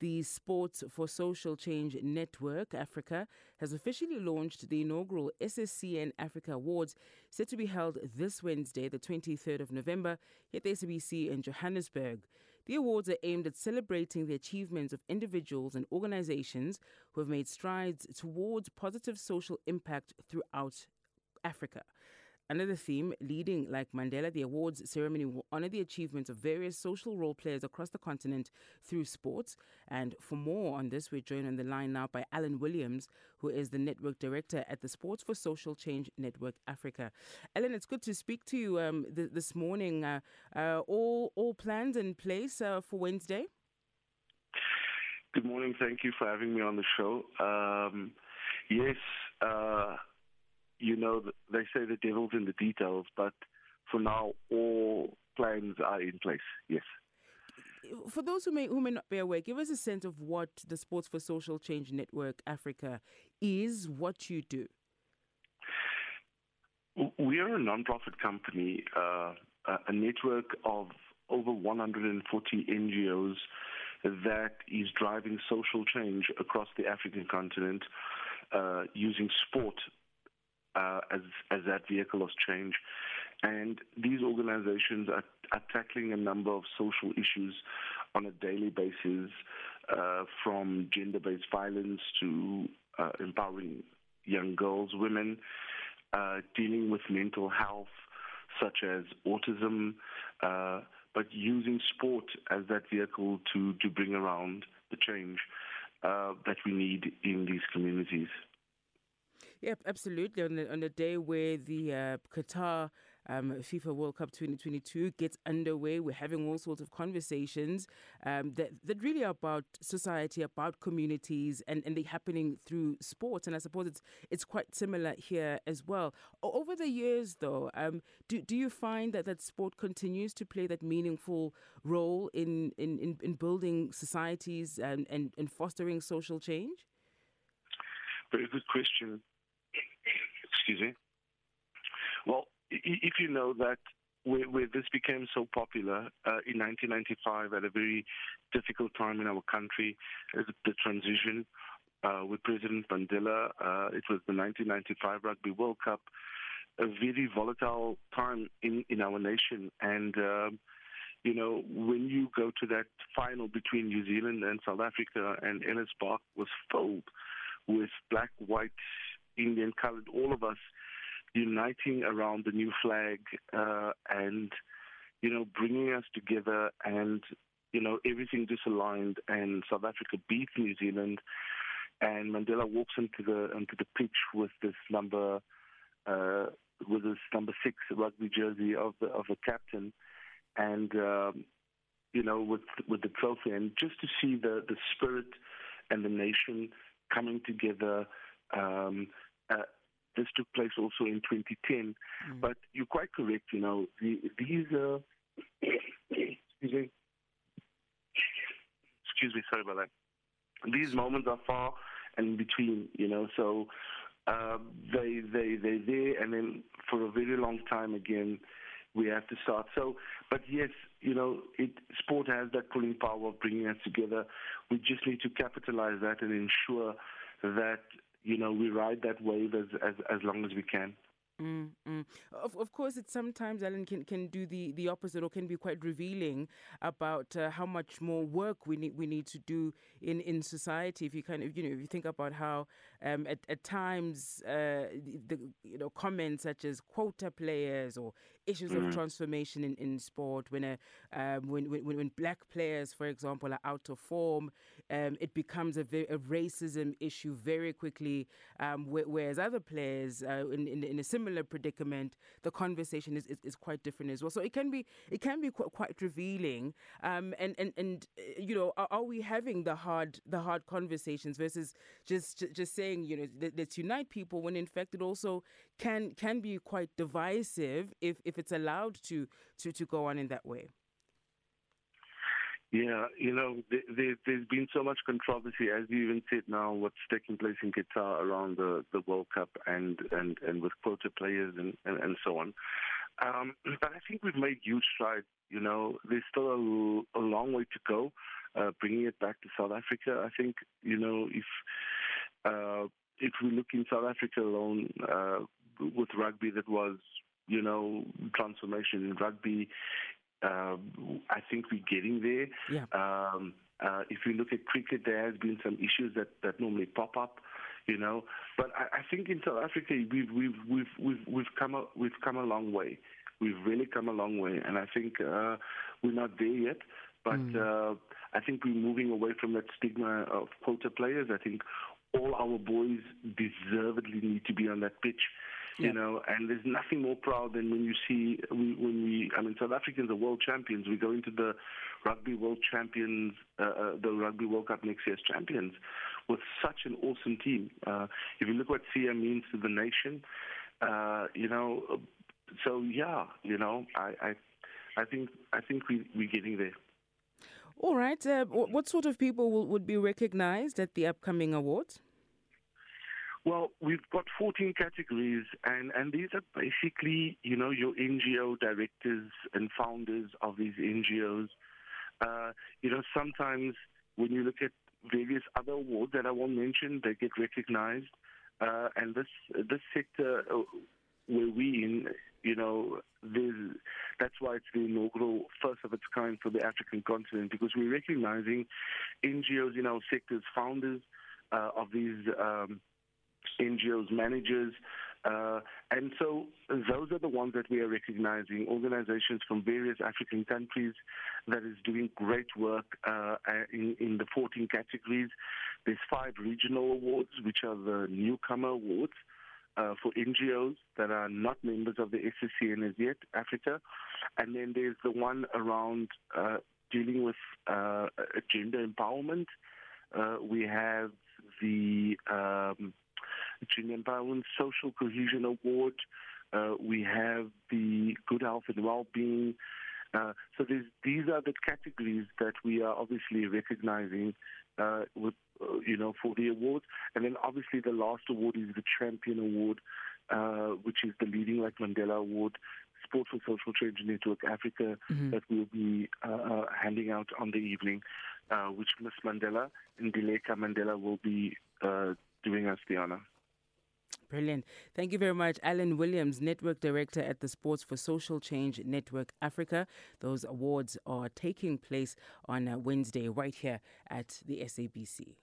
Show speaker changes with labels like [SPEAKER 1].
[SPEAKER 1] The Sports for Social Change Network Africa has officially launched the inaugural SSCN Africa Awards, set to be held this Wednesday, the 23rd of November, at the SABC in Johannesburg. The awards are aimed at celebrating the achievements of individuals and organizations who have made strides towards positive social impact throughout Africa. Another theme, leading like Mandela, the awards ceremony will honor the achievements of various social role players across the continent through sports. And for more on this, we're joined on the line now by Allan Williams, who is the network director at the Sports for Social Change Network Africa. Allan, it's good to speak to you um, th- this morning. Uh, uh, all all plans in place uh, for Wednesday.
[SPEAKER 2] Good morning. Thank you for having me on the show. Um, yes uh, you know, they say the devil's in the details, but for now, all plans are in place. Yes.
[SPEAKER 1] For those who may who may not be aware, give us a sense of what the Sports for Social Change Network Africa is, what you do.
[SPEAKER 2] We are a non-profit company, uh, a network of over 140 NGOs that is driving social change across the African continent uh, using sport uh, as as that vehicle of change. And these organizations are, are tackling a number of social issues on a daily basis, uh, from gender-based violence to uh, empowering young girls, women, uh, dealing with mental health, such as autism, uh, but using sport as that vehicle to, to bring around the change uh, that we need in these communities.
[SPEAKER 1] Yep, absolutely. On the, on day where the uh, Qatar um, FIFA World Cup 2022 gets underway, we're having all sorts of conversations um, that, that really are about society, about communities, and, and they're happening through sports. And I suppose it's it's quite similar here as well. Over the years, though, um, do, do you find that, that sport continues to play that meaningful role in, in, in, in building societies and, and, and fostering social change?
[SPEAKER 2] Very good question. Excuse me. Well, if you know that where, where this became so popular uh, in 1995 at a very difficult time in our country, the transition uh, with President Mandela, uh, it was the 1995 Rugby World Cup, a very volatile time in, in our nation. And, um, you know, when you go to that final between New Zealand and South Africa and Ellis Park was filled with black, white, Indian, colored, all of us uniting around the new flag uh, and, you know, bringing us together and, you know, everything disaligned and South Africa beat New Zealand and Mandela walks into the into the pitch with this number uh, with this number six rugby jersey of the of the captain and um, you know with with the trophy and just to see the the spirit and the nation coming together. Um, uh, this took place also in 2010. Mm. But you're quite correct, you know, the, these, uh, excuse me, excuse me, sorry about that. These moments are far and between, you know, so uh, they, they, they're there and then for a very long time again, we have to start. So, but yes, you know, it, sport has that pulling power of bringing us together. We just need to capitalize that and ensure that you know we ride that wave as as, as long as we can.
[SPEAKER 1] Mm, mm. Of, of course, it sometimes Allan can, can do the, the opposite or can be quite revealing about uh, how much more work we need we need to do in, in society. If you kind of you know if you think about how um, at, at times uh, the, the, you know comments such as quota players or issues mm. of transformation in, in sport when a um, when, when when black players for example are out of form, um, it becomes a, a, racism issue very quickly. Um, whereas other players uh, in, in in a similar predicament, the conversation is, is, is, quite different as well. So it can be it can be quite, quite revealing. Um, and and and you know, are, are, we having the hard the hard conversations versus just just saying you know let's unite people when in fact it also can can be quite divisive if if it's allowed to to to go on in that way.
[SPEAKER 2] Yeah, you know, there, has been so much controversy, as you even said now, what's taking place in Qatar around the, the World Cup and, and, and with quota players and, and, and so on. Um, but I think we've made huge strides. You know, there's still a, a long way to go. uh, bringing it back to South Africa. I think you know if if we look in South Africa alone uh, with rugby, that was you know transformation in rugby. Uh, I think we're getting there.
[SPEAKER 1] Yeah.
[SPEAKER 2] Um, uh, if you look at cricket, there has been some issues that, that normally pop up, you know. But I, I think in South Africa, we've we've we've we've we've come a, we've come a long way. We've really come a long way, and I think uh, we're not there yet. But mm. uh, I think we're moving away from that stigma of quota players. I think all our boys deservedly need to be on that pitch. Yeah. You know, and there's nothing more proud than when you see we, when we. I mean, South Africans are world champions. We go into the Rugby World Champions, uh, uh, the Rugby World Cup next year as champions, with such an awesome team. Uh, if you look what Siya means to the nation, uh, you know. So yeah, you know, I, I, I think I think we we're getting there.
[SPEAKER 1] All right. Uh, what sort of people will, would be recognized at the upcoming awards?
[SPEAKER 2] Well, we've got 14 categories, and, and these are basically, you know, your NGO directors and founders of these NGOs. Uh, you know, sometimes when you look at various other awards that I won't mention, they get recognized. Uh, and this this sector uh, where we in, you know, that's why it's the inaugural first of its kind for the African continent because we're recognizing NGOs in our sectors, founders uh, of these um, NGOs, managers. Uh, and so those are the ones that we are recognizing, organizations from various African countries that is doing great work uh, in, in the 14 categories. There's five regional awards, which are the newcomer awards uh, for NGOs that are not members of the SSCN as yet, Africa. And then there's the one around uh, dealing with uh, gender empowerment. Uh, we have the um, Gender Empowerment Social Cohesion Award. Uh, we have the Good Health and Well-being. Uh, so these are the categories that we are obviously recognizing uh, with, you know, for the awards. And then obviously the last award is the Champion Award, uh, which is the Leading Like Mandela Award, Sports for Social Change Network Africa, mm-hmm. that we'll be uh, handing out on the evening, which Miss Mandela and Ndileka Mandela will be doing us the honor.
[SPEAKER 1] Brilliant. Thank you very much. Allan Williams, Network Director at the Sports for Social Change Network Africa. Those awards are taking place on uh, Wednesday right here at the SABC.